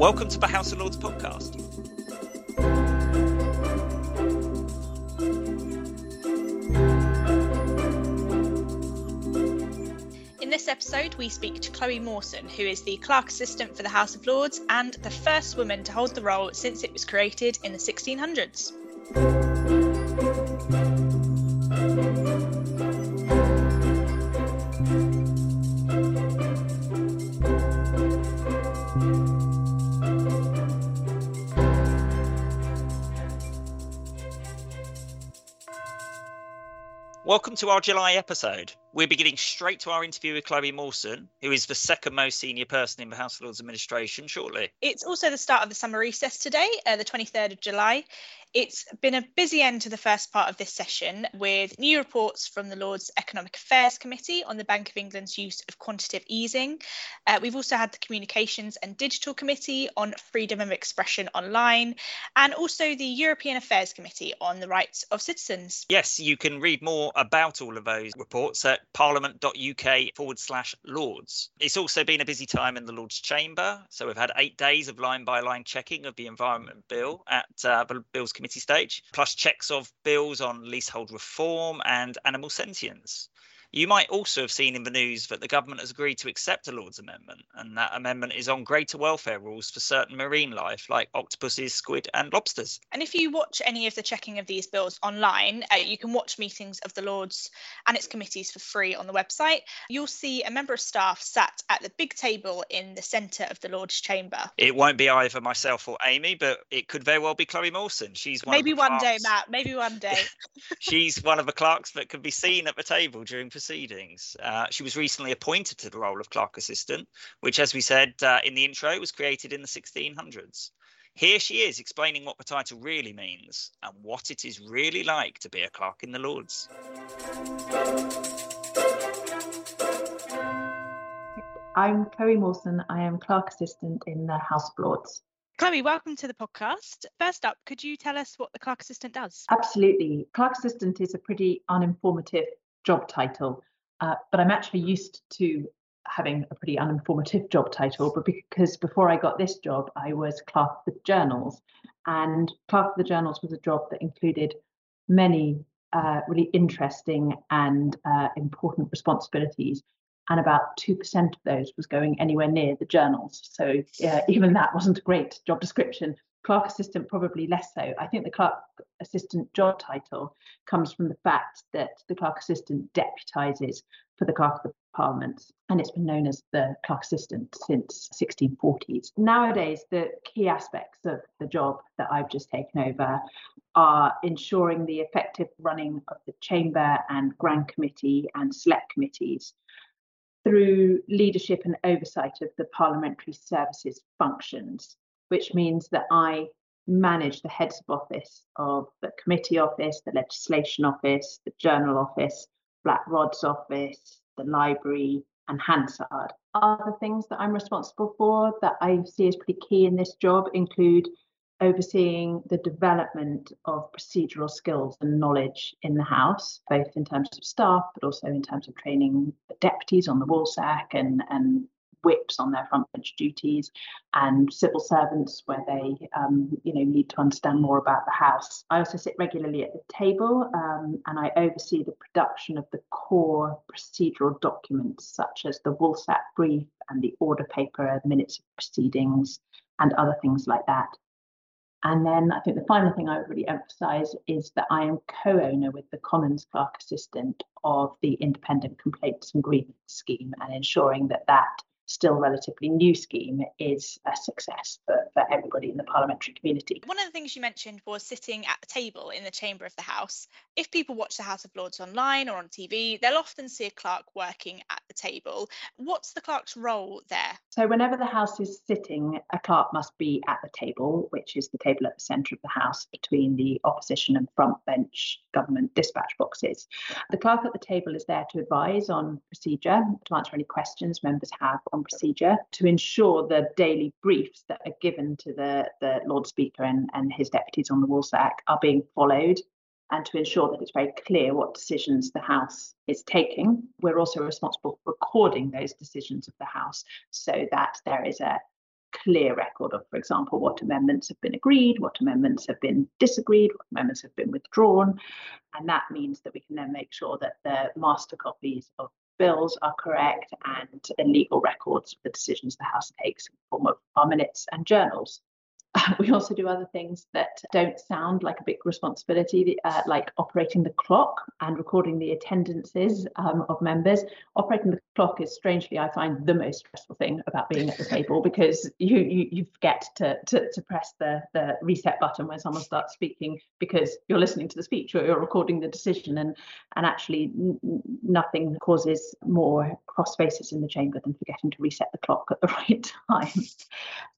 Welcome to the House of Lords podcast. In this episode, we speak to Chloe Mawson, who is the clerk assistant for the House of Lords and the first woman to hold the role since it was created in the 1600s. Welcome to our July episode. We're beginning straight to our interview with Chloe Mawson, who is the second most senior person in the House of Lords administration shortly. It's also the start of the summer recess today, uh, the 23rd of July. It's been a busy end to the first part of this session with new reports from the Lords Economic Affairs Committee on the Bank of England's use of quantitative easing. Uh, we've also had the Communications and Digital Committee on freedom of expression online, and also the European Affairs Committee on the rights of citizens. Yes, you can read more about all of those reports at parliament.uk forward slash Lords. It's also been a busy time in the Lords Chamber, so we've had eight days of line by line checking of the Environment Bill at uh, the Bills committee stage, plus checks of bills on leasehold reform and animal sentience. You might also have seen in the news that the government has agreed to accept a Lord's amendment, and that amendment is on greater welfare rules for certain marine life like octopuses, squid, and lobsters. And if you watch any of the checking of these bills online, uh, you can watch meetings of the Lords and its committees for free on the website. You'll see a member of staff sat at the big table in the centre of the Lords chamber. It won't be either myself or Amy, but it could very well be Chloe Mawson. She's one maybe one clerks. day, Matt. Maybe one day. She's one of the clerks that can be seen at the table during proceedings. Uh, she was recently appointed to the role of clerk assistant, which, as we said uh, in the intro, was created in the 1600s. Here she is explaining what the title really means and what it is really like to be a clerk in the Lords. I'm Chloe Mawson. I am clerk assistant in the House of Lords. Chloe, welcome to the podcast. First up, could you tell us what the clerk assistant does? Absolutely. Clerk assistant is a pretty uninformative job title, uh, but I'm actually used to having a pretty uninformative job title, but because before I got this job, I was clerk of the journals. And clerk of the journals was a job that included many uh, really interesting and uh, important responsibilities. And about 2% of those was going anywhere near the journals. So even that wasn't a great job description. Clerk assistant, probably less so. I think the clerk assistant job title comes from the fact that the clerk assistant deputises for the clerk of the parliament, and it's been known as the clerk assistant since 1640s. Nowadays, the key aspects of the job that I've just taken over are ensuring the effective running of the chamber and grand committee and select committees through leadership and oversight of the parliamentary services functions, which means that I manage the heads of office of the committee office, the legislation office, the journal office, Black Rod's office, the library, and Hansard. Other things that I'm responsible for that I see as pretty key in this job include overseeing the development of procedural skills and knowledge in the House, both in terms of staff, but also in terms of training deputies on the Woolsack and, and whips on their front bench duties and civil servants where they um, you know need to understand more about the house. I also sit regularly at the table um, and i oversee the production of the core procedural documents such as the woolsack brief and the order paper minutes of proceedings and other things like that. And then I think the final thing I would really emphasise is that I am co owner with the Commons Clerk Assistant of the Independent Complaints and Grievance Scheme and ensuring that that still relatively new scheme is a success for, for everybody in the parliamentary community. One of the things you mentioned was sitting at the table in the chamber of the House. If people watch the House of Lords online or on TV, they'll often see a clerk working at the table. What's the clerk's role there? So, whenever the House is sitting, a clerk must be at the table, which is the table at the centre of the House between the opposition and front bench government dispatch boxes. The clerk at the table is there to advise on procedure, to answer any questions members have on procedure, to ensure the daily briefs that are given to the, the Lord Speaker and, and his deputies on the Woolsack are being followed, and to ensure that it's very clear what decisions the House is taking. We're also responsible for recording those decisions of the House so that there is a clear record of, for example, what amendments have been agreed, what amendments have been disagreed, what amendments have been withdrawn. And that means that we can then make sure that the master copies of bills are correct and legal records of the decisions the House takes in the form of our minutes and journals. we also do other things that don't sound like a big responsibility, uh, like operating the clock and recording the attendances um, of members. Operating the clock is strangely, I find, the most stressful thing about being at the table because you you, you forget to, to, to press the, the reset button when someone starts speaking because you're listening to the speech or you're recording the decision, and and actually n- nothing causes more cross faces in the chamber than forgetting to reset the clock at the right time.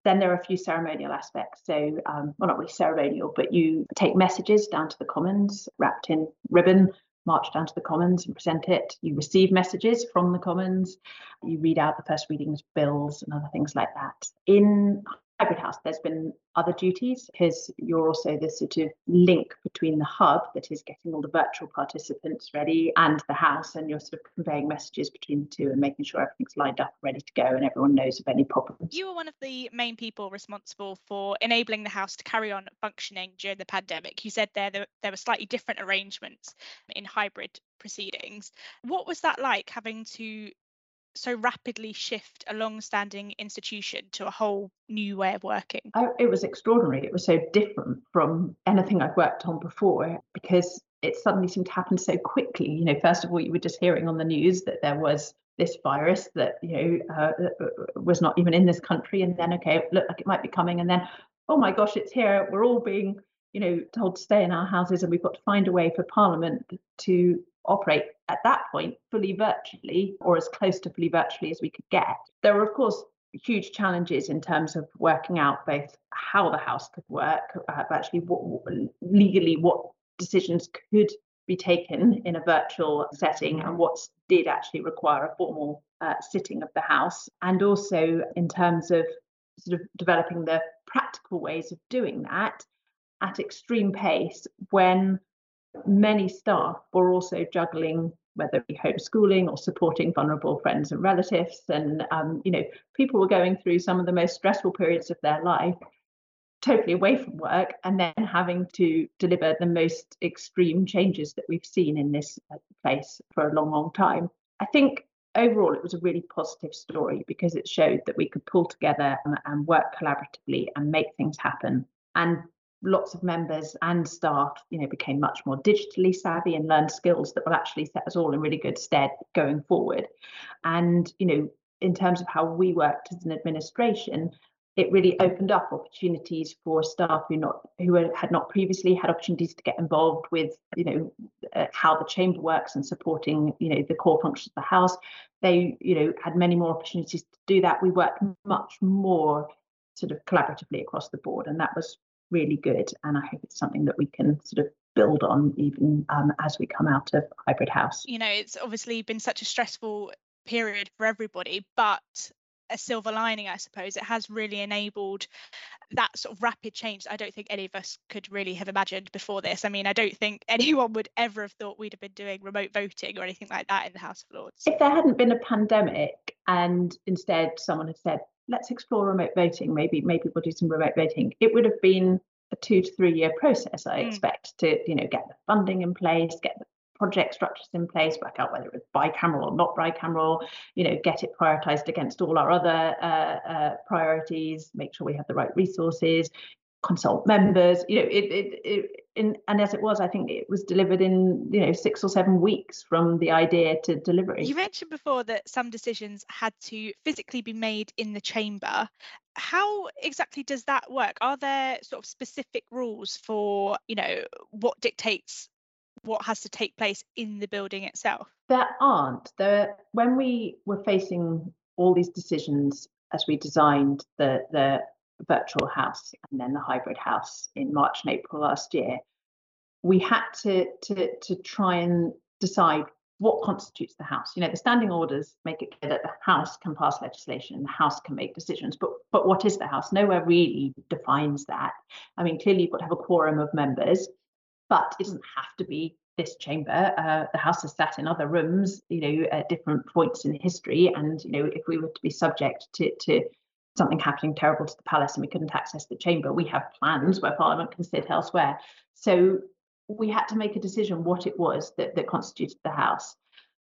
then there are a few ceremonial aspects. So, um, well, not really ceremonial, but you take messages down to the Commons wrapped in ribbon, march down to the Commons and present it. You receive messages from the Commons. You read out the first readings, bills, and other things like that. In hybrid house, there's been other duties because you're also the sort of link between the hub that is getting all the virtual participants ready and the house, and you're sort of conveying messages between the two and making sure everything's lined up, ready to go, and everyone knows of any problems. You were one of the main people responsible for enabling the house to carry on functioning during the pandemic. You said there there, there were slightly different arrangements in hybrid proceedings. What was that like having to so rapidly shift a long-standing institution to a whole new way of working? it was extraordinary. It was so different from anything I've worked on before because it suddenly seemed to happen so quickly. You know, first of all, you were just hearing on the news that there was this virus that you know uh, uh, uh, was not even in this country, and then okay, it looked like it might be coming, and then oh my gosh, it's here. We're all being you know told to stay in our houses, and we've got to find a way for Parliament to operate at that point fully virtually or as close to fully virtually as we could get. There were, of course, huge challenges in terms of working out both how the house could work, uh, actually what, legally what decisions could be taken in a virtual setting and what did actually require a formal uh, sitting of the house, and also in terms of sort of developing the practical ways of doing that at extreme pace when many staff were also juggling whether it be homeschooling or supporting vulnerable friends and relatives. And um, you know people were going through some of the most stressful periods of their life totally away from work and then having to deliver the most extreme changes that we've seen in this uh, place for a long long time. I think overall it was a really positive story because it showed that we could pull together and, and work collaboratively and make things happen. And lots of members and staff, you know, became much more digitally savvy and learned skills that will actually set us all in really good stead going forward. And, you know, in terms of how we worked as an administration, it really opened up opportunities for staff who not who had not previously had opportunities to get involved with you know uh, how the chamber works and supporting you know the core functions of the house they you know had many more opportunities to do that we worked much more sort of collaboratively across the board and that was really good. And I hope it's something that we can sort of build on even um, as we come out of hybrid house. You know, it's obviously been such a stressful period for everybody, but a silver lining, I suppose, it has really enabled that sort of rapid change I don't think any of us could really have imagined before this. I mean, I don't think anyone would ever have thought we'd have been doing remote voting or anything like that in the House of Lords. If there hadn't been a pandemic and instead someone had said, let's explore remote voting. Maybe maybe we'll do some remote voting. It would have been a two to three year process, I mm. expect, to you know get the funding in place, get the project structures in place, work out whether it it's bicameral or not bicameral, you know, get it prioritized against all our other uh, uh, priorities, make sure we have the right resources, consult members you know it, it, it in, and as it was i think it was delivered in you know six or seven weeks from the idea to delivery. You mentioned before that some decisions had to physically be made in the chamber. How exactly does that work? Are there sort of specific rules for you know what dictates what has to take place in the building itself? There aren't. There when we were facing all these decisions as we designed the the virtual house and then the hybrid house in March and April last year, we had to, to, to try and decide what constitutes the House. You know, the standing orders make it clear that the House can pass legislation the House can make decisions, but but what is the House? Nowhere really defines that. I mean, clearly you've got to have a quorum of members, but it doesn't have to be this chamber. Uh, the House has sat in other rooms, you know, at different points in history, and you know, if we were to be subject to to something happening terrible to the palace and we couldn't access the chamber. We have plans where Parliament can sit elsewhere. So we had to make a decision what it was that, that constituted the House.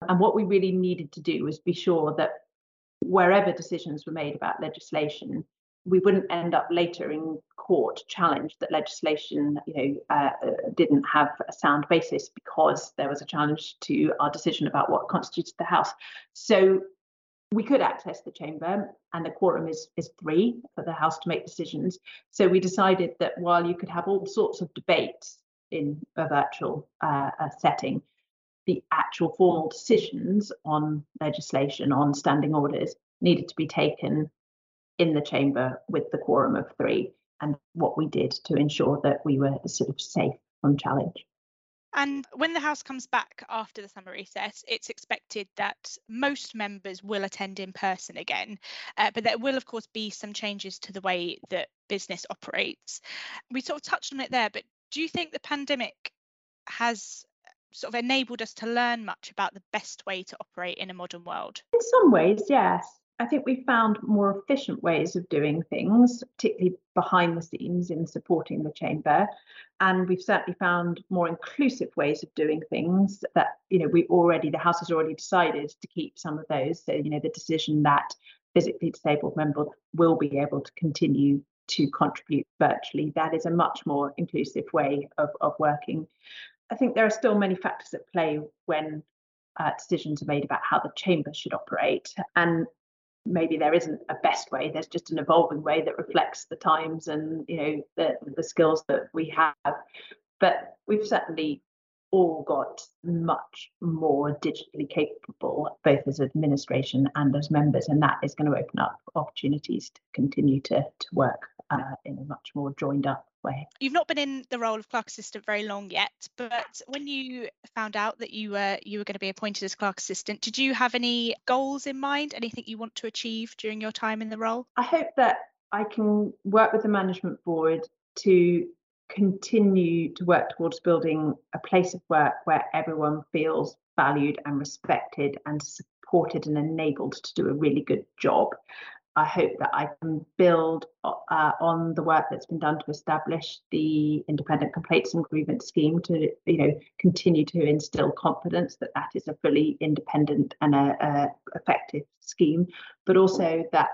And what we really needed to do was be sure that wherever decisions were made about legislation, we wouldn't end up later in court challenged that legislation, you know, uh, didn't have a sound basis because there was a challenge to our decision about what constituted the House. So we could access the chamber and the quorum is, is three for the house to make decisions. So we decided that while you could have all sorts of debates in a virtual uh, setting the actual formal decisions on legislation on standing orders needed to be taken in the chamber with the quorum of three and what we did to ensure that we were sort of safe from challenge and when the House comes back after the summer recess, it's expected that most members will attend in person again. Uh, but there will, of course, be some changes to the way that business operates. We sort of touched on it there, but do you think the pandemic has sort of enabled us to learn much about the best way to operate in a modern world? In some ways, yes. I think we found more efficient ways of doing things, particularly behind the scenes in supporting the chamber. And we've certainly found more inclusive ways of doing things that, you know, we already, the House has already decided to keep some of those. So, you know, the decision that physically disabled members will be able to continue to contribute virtually, that is a much more inclusive way of, of working. I think there are still many factors at play when uh, decisions are made about how the chamber should operate. And maybe there isn't a best way there's just an evolving way that reflects the times and you know the, the skills that we have. But we've certainly all got much more digitally capable both as administration and as members and that is going to open up opportunities to continue to, to work uh, in a much more joined up way. You've not been in the role of clerk assistant very long yet, but when you found out that you were you were going to be appointed as clerk assistant, did you have any goals in mind? Anything you want to achieve during your time in the role? I hope that I can work with the management board to continue to work towards building a place of work where everyone feels valued and respected and supported and enabled to do a really good job. I hope that I can build uh, on the work that's been done to establish the independent complaints and grievance scheme to, you know, continue to instill confidence that that is a fully independent and a, a effective scheme, but also that,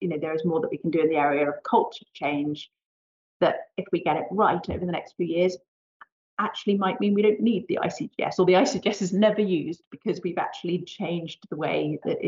you know, there is more that we can do in the area of culture change. That if we get it right over the next few years, actually might mean we don't need the ICGS or the ICGS is never used because we've actually changed the way that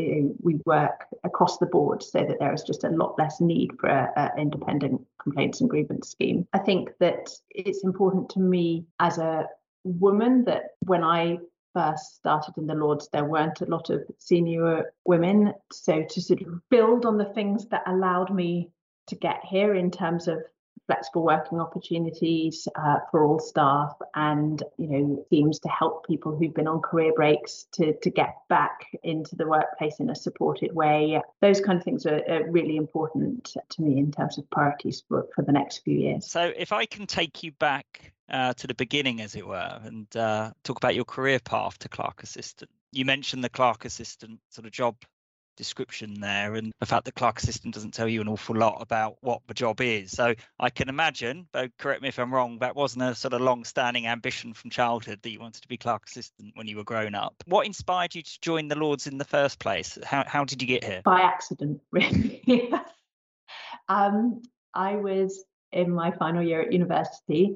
we work across the board so that there is just a lot less need for an independent complaints and grievance scheme. I think that it's important to me as a woman that when I first started in the Lords, there weren't a lot of senior women. So to sort of build on the things that allowed me to get here in terms of flexible working opportunities uh, for all staff and you know schemes to help people who've been on career breaks to to get back into the workplace in a supported way those kind of things are, are really important to me in terms of priorities for, for the next few years so if i can take you back uh, to the beginning, as it were, and uh, talk about your career path to clerk assistant. You mentioned the clerk assistant sort of job description there and the fact that clerk assistant doesn't tell you an awful lot about what the job is. So i can imagine but correct me if i'm wrong that wasn't a sort of long standing ambition from childhood that you wanted to be clerk assistant when you were growing up. What inspired you to join the lords in the first place? How, how did you get here? By accident really. Um, i was in my final year at university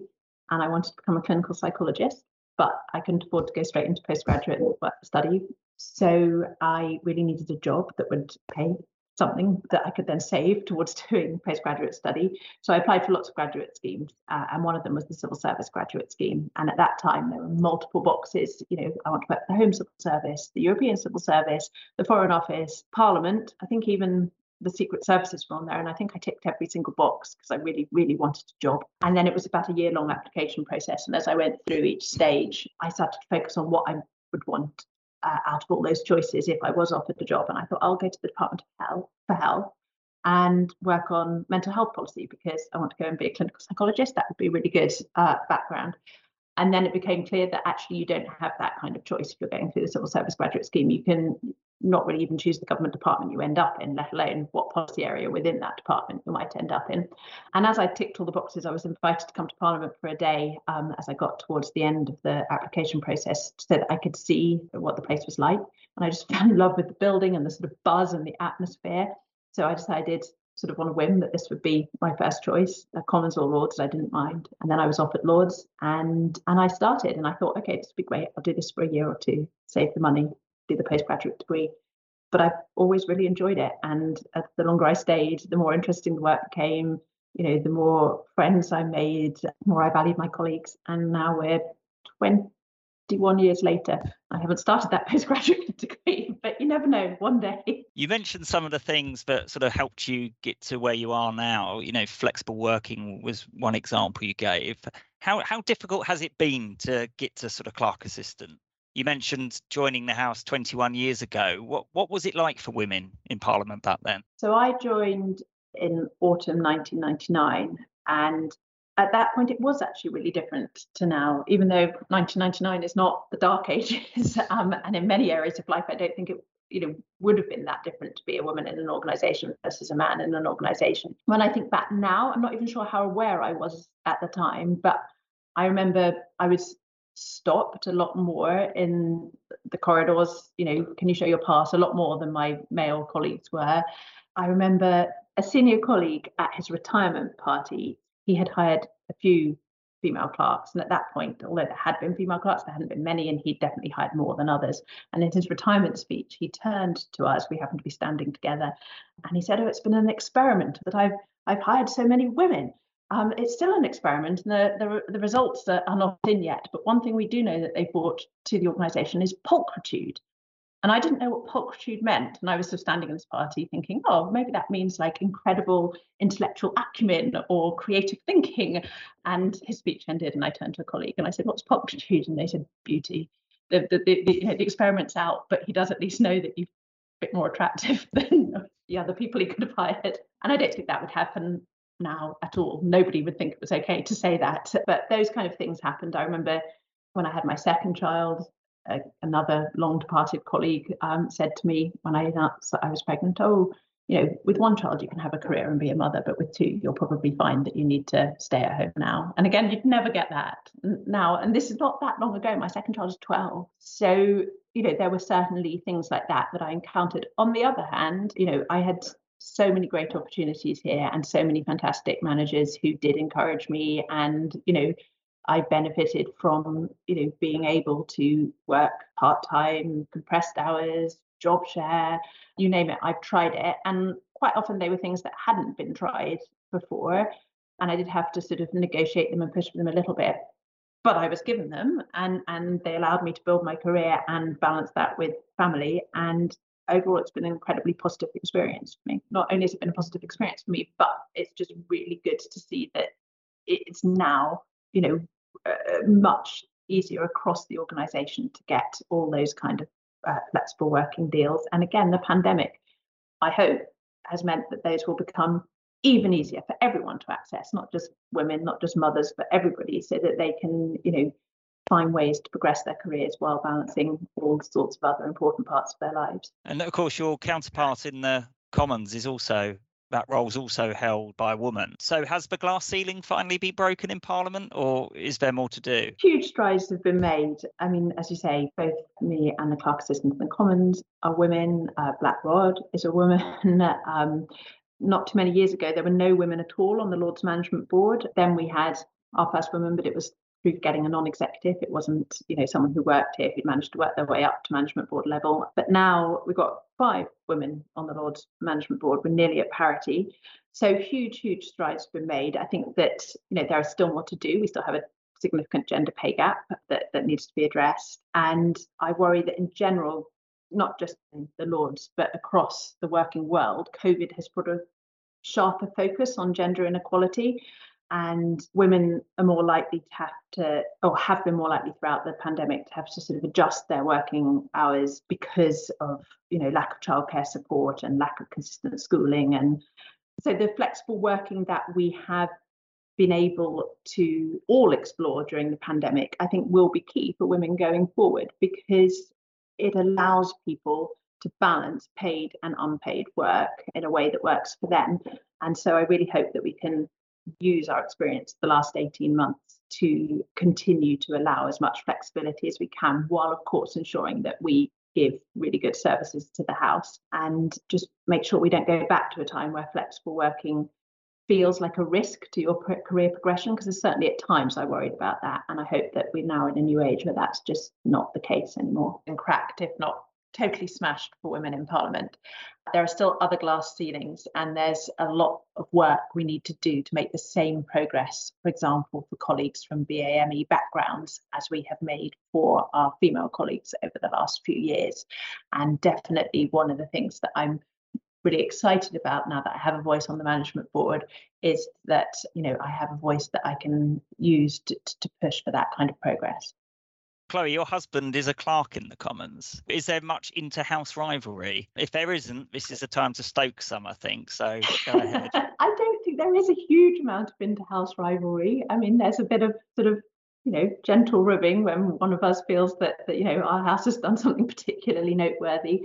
and i wanted to become a clinical psychologist but I couldn't afford to go straight into postgraduate study so I really needed a job that would pay something that I could then save towards doing postgraduate study. So I applied for lots of graduate schemes, uh, and one of them was the civil service graduate scheme. And at that time, there were multiple boxes. You know, I want to work for the Home Civil Service, the European Civil Service, the Foreign Office, Parliament. I think even the Secret Services were on there, and I think I ticked every single box because I really, really wanted a job. And then it was about a year long application process. And as I went through each stage, I started to focus on what I would want uh, out of all those choices if I was offered the job. And I thought I'll go to the Department of Health for health and work on mental health policy because I want to go and be a clinical psychologist. That would be really good uh, background. And then it became clear that actually you don't have that kind of choice if you're going through the civil service graduate scheme. You can not really even choose the government department you end up in, let alone what policy area within that department you might end up in. And as I ticked all the boxes, I was invited to come to Parliament for a day um, as I got towards the end of the application process so that I could see what the place was like. And I just fell in love with the building and the sort of buzz and the atmosphere. So I decided sort of on a whim that this would be my first choice, Commons or Lords. I didn't mind, and then I was off at Lords, and and I started, and I thought, okay, this would be great. I'll do this for a year or two, save the money, do the postgraduate degree. But I've always really enjoyed it, and uh, the longer I stayed, the more interesting the work became. You know, the more friends I made, the more I valued my colleagues, and now we're 20 51 years later. I haven't started that postgraduate degree, but you never know, one day. You mentioned some of the things that sort of helped you get to where you are now. You know, flexible working was one example you gave. How how difficult has it been to get to sort of clerk assistant? You mentioned joining the House 21 years ago. What what was it like for women in Parliament back then? So I joined in autumn 1999 and at that point it was actually really different to now even though 1999 is not the dark ages um, and in many areas of life i don't think it you know would have been that different to be a woman in an organization versus a man in an organization. When i think back now i'm not even sure how aware i was at the time but i remember i was stopped a lot more in the corridors you know can you show your pass? a lot more than my male colleagues were. I remember a senior colleague at his retirement party he had hired a few female clerks. And at that point, although there had been female clerks, there hadn't been many, and he'd definitely hired more than others. And in his retirement speech, he turned to us, we happened to be standing together, and he said, Oh, it's been an experiment that I've I've hired so many women. Um, it's still an experiment, and the, the, the results are, are not in yet. But one thing we do know that they brought to the organisation is pulchritude, and I didn't know what pulchritude meant. And I was sort of standing in this party thinking, oh, maybe that means like incredible intellectual acumen or creative thinking. And his speech ended, and I turned to a colleague and I said, what's pulchritude? And they said, beauty. The, the, the, the, you know, the experiment's out, but he does at least know that you're a bit more attractive than the other people he could have hired. And I don't think that would happen now at all. Nobody would think it was okay to say that. But those kind of things happened. I remember when I had my second child, a, another long departed colleague um, said to me when I announced that I was pregnant, oh, you know, with one child you can have a career and be a mother, but with two you'll probably find that you need to stay at home now. And again, you'd never get that now. And this is not that long ago. My second child is 12. So, you know, there were certainly things like that that I encountered. On the other hand, you know, I had so many great opportunities here and so many fantastic managers who did encourage me and, you know, I benefited from, you know, being able to work part-time, compressed hours, job share, you name it. I've tried it. And quite often they were things that hadn't been tried before. And I did have to sort of negotiate them and push them a little bit. But I was given them and and they allowed me to build my career and balance that with family. And overall it's been an incredibly positive experience for me. Not only has it been a positive experience for me, but it's just really good to see that it's now, you know, much easier across the organization to get all those kind of uh, flexible working deals. And again, the pandemic, I hope, has meant that those will become even easier for everyone to access, not just women, not just mothers, but everybody, so that they can, you know, find ways to progress their careers while balancing all sorts of other important parts of their lives. And of course, your counterpart in the Commons is also that role is also held by a woman. So has the glass ceiling finally been broken in Parliament, or is there more to do? Huge strides have been made. I mean, as you say, both me and the clerk assistant in the Commons are women. Uh, Black Rod is a woman. um, not too many years ago, there were no women at all on the Lords Management Board. Then we had our first woman, but it was through getting a non-executive. It wasn't, you know, someone who worked here who'd managed to work their way up to management board level. But now we've got five women on the Lords Management Board. We're nearly at parity. So huge, huge strides have been made. I think that, you know, there is still more to do. We still have a significant gender pay gap that, that needs to be addressed. And I worry that in general, not just in the Lords, but across the working world, COVID has put a sharper focus on gender inequality and women are more likely to have to or have been more likely throughout the pandemic to have to sort of adjust their working hours because of you know lack of childcare support and lack of consistent schooling and so the flexible working that we have been able to all explore during the pandemic, I think will be key for women going forward because it allows people to balance paid and unpaid work in a way that works for them. And so I really hope that we can use our experience the last 18 months to continue to allow as much flexibility as we can, while of course ensuring that we give really good services to the house and just make sure we don't go back to a time where flexible working feels like a risk to your career progression because certainly at times I worried about that and I hope that we're now in a new age where that's just not the case anymore. And cracked if not totally smashed for women in Parliament. There are still other glass ceilings, and there's a lot of work we need to do to make the same progress, for example, for colleagues from BAME backgrounds, as we have made for our female colleagues over the last few years. And definitely one of the things that I'm really excited about now that I have a voice on the management board is that you know I have a voice that I can use to, to push for that kind of progress. Chloe, your husband is a clerk in the Commons. Is there much inter-house rivalry? If there isn't, this is a time to stoke some, I think. So go ahead. I don't think there is a huge amount of inter-house rivalry. I mean, there's a bit of sort of you know gentle ribbing when one of us feels that, that you know our house has done something particularly noteworthy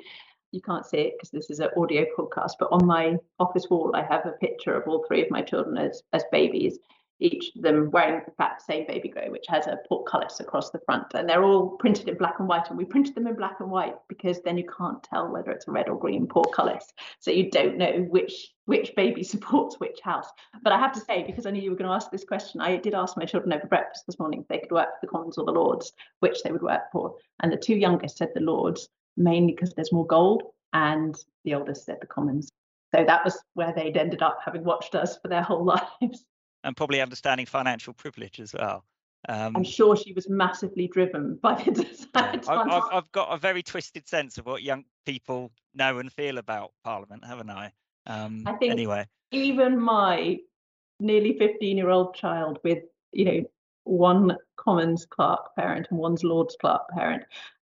you can't see it because this is an audio podcast but on my office wall i have a picture of all three of my children as as babies each of them wearing the same babygro, which has a portcullis across the front. And they're all printed in black and white. And we printed them in black and white because then you can't tell whether it's a red or green portcullis. So you don't know which which baby supports which house. But I have to say, because I knew you were going to ask this question, I did ask my children over breakfast this morning if they could work for the Commons or the Lords, which they would work for. And the two youngest said the Lords, mainly because there's more gold, and the oldest said the Commons. So that was where they'd ended up having watched us for their whole lives and probably understanding financial privilege as well. Um, I'm sure she was massively driven by the desire. I've, I've, got a very twisted sense of what young people know and feel about Parliament, haven't I? Um, I think anyway, even my nearly 15 year old child with you know one Commons clerk parent and one's Lord's clerk parent,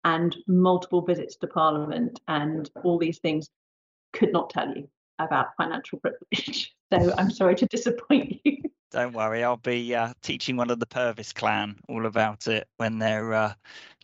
and multiple visits to Parliament and all these things, could not tell you about financial privilege. So I'm sorry to disappoint you. Don't worry, I'll be uh, teaching one of the Purvis clan all about it when they're uh,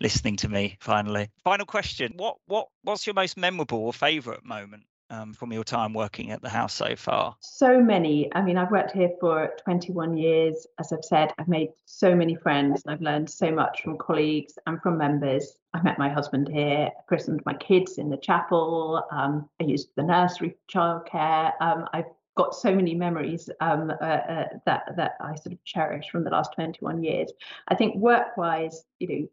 listening to me. Finally, final question: What what what's your most memorable or favourite moment um, from your time working at the house so far? So many. I mean, I've worked here for 21 years. As I've said, I've made so many friends. I've learned so much from colleagues and from members. I met my husband here, I christened my kids in the chapel. Um, I used the nursery for childcare. Um, I've got so many memories um, uh, uh, that that I sort of cherish from the last 21 years. I think work-wise, you know,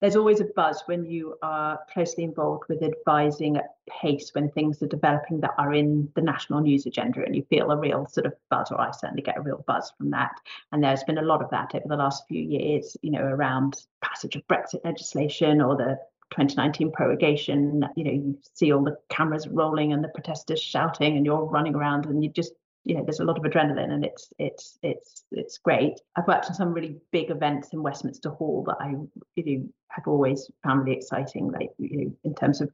there's always a buzz when you are closely involved with advising at pace when things are developing that are in the national news agenda, and you feel a real sort of buzz, or I certainly get a real buzz from that. And there's been a lot of that over the last few years, you know, around passage of Brexit legislation or the 2019 prorogation, you know, you see all the cameras rolling and the protesters shouting, and you're running around, and you just, you know, there's a lot of adrenaline, and it's it's it's it's great. I've worked on some really big events in Westminster Hall that I, you know, have always found really exciting, like you know, in terms of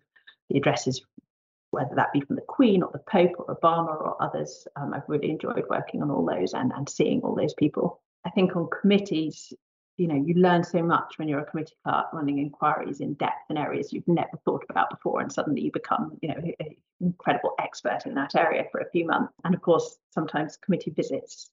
the addresses, whether that be from the Queen or the Pope or Obama or others. Um, I've really enjoyed working on all those and and seeing all those people. I think on committees, you know you learn so much when you're a committee clerk running inquiries in depth in areas you've never thought about before and suddenly you become you know an incredible expert in that area for a few months and of course sometimes committee visits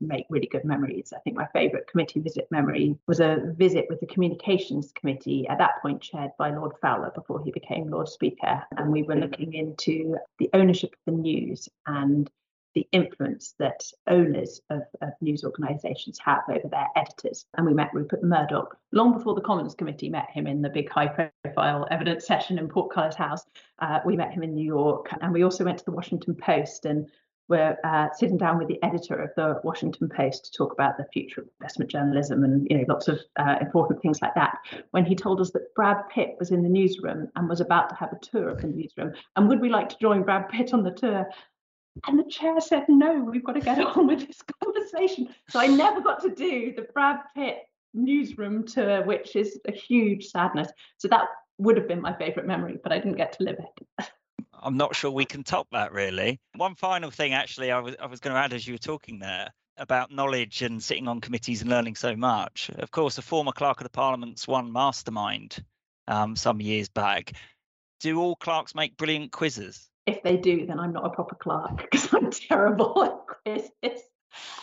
make really good memories. I think my favourite committee visit memory was a visit with the Communications Committee, at that point chaired by Lord Fowler before he became Lord Speaker. And we were looking into the ownership of the news and the influence that owners of, of, news organisations have over their editors. And we met Rupert Murdoch long before the Commons Committee met him in the big high profile evidence session in Portcullis House. Uh, we met him in New York and we also went to the Washington Post and we're uh, sitting down with the editor of the Washington Post to talk about the future of investment journalism and you know lots of uh, important things like that. When he told us that Brad Pitt was in the newsroom and was about to have a tour of the newsroom, and would we like to join Brad Pitt on the tour? And the chair said, no, we've got to get on with this conversation. So I never got to do the Brad Pitt newsroom tour, which is a huge sadness. So that would have been my favourite memory, but I didn't get to live it. I'm not sure we can top that really. One final thing, actually, I was I was going to add as you were talking there. about knowledge and sitting on committees and learning so much. Of course, a former clerk of the Parliament's won mastermind um, some years back. Do all clerks make brilliant quizzes? If they do, then I'm not a proper clerk because I'm terrible at quizzes.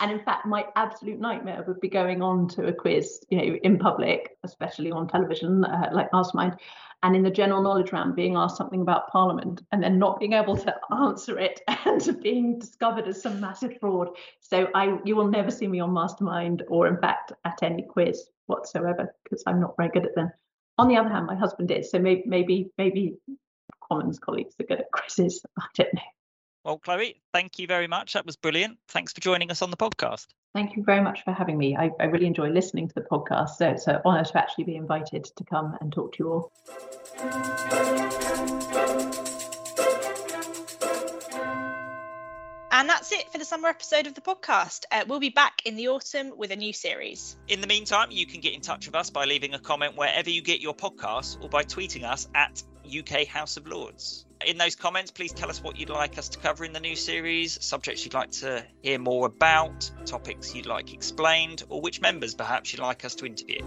And in fact, my absolute nightmare would be going on to a quiz, you know, in public, especially on television, uh, like Mastermind, and in the general knowledge round being asked something about Parliament and then not being able to answer it and being discovered as some massive fraud. So I, you will never see me on Mastermind or, in fact, at any quiz whatsoever because I'm not very good at them. On the other hand, my husband is, so maybe maybe maybe Commons colleagues are good at quizzes. I don't know. Well, Chloe, thank you very much. That was brilliant. Thanks for joining us on the podcast. Thank you very much for having me. I, I really enjoy listening to the podcast. So it's an honour to actually be invited to come and talk to you all. And that's it for the summer episode of the podcast. Uh, we'll be back in the autumn with a new series. In the meantime, you can get in touch with us by leaving a comment wherever you get your podcasts or by tweeting us at UK House of Lords. In those comments, please tell us what you'd like us to cover in the new series, subjects you'd like to hear more about, topics you'd like explained, or which members perhaps you'd like us to interview.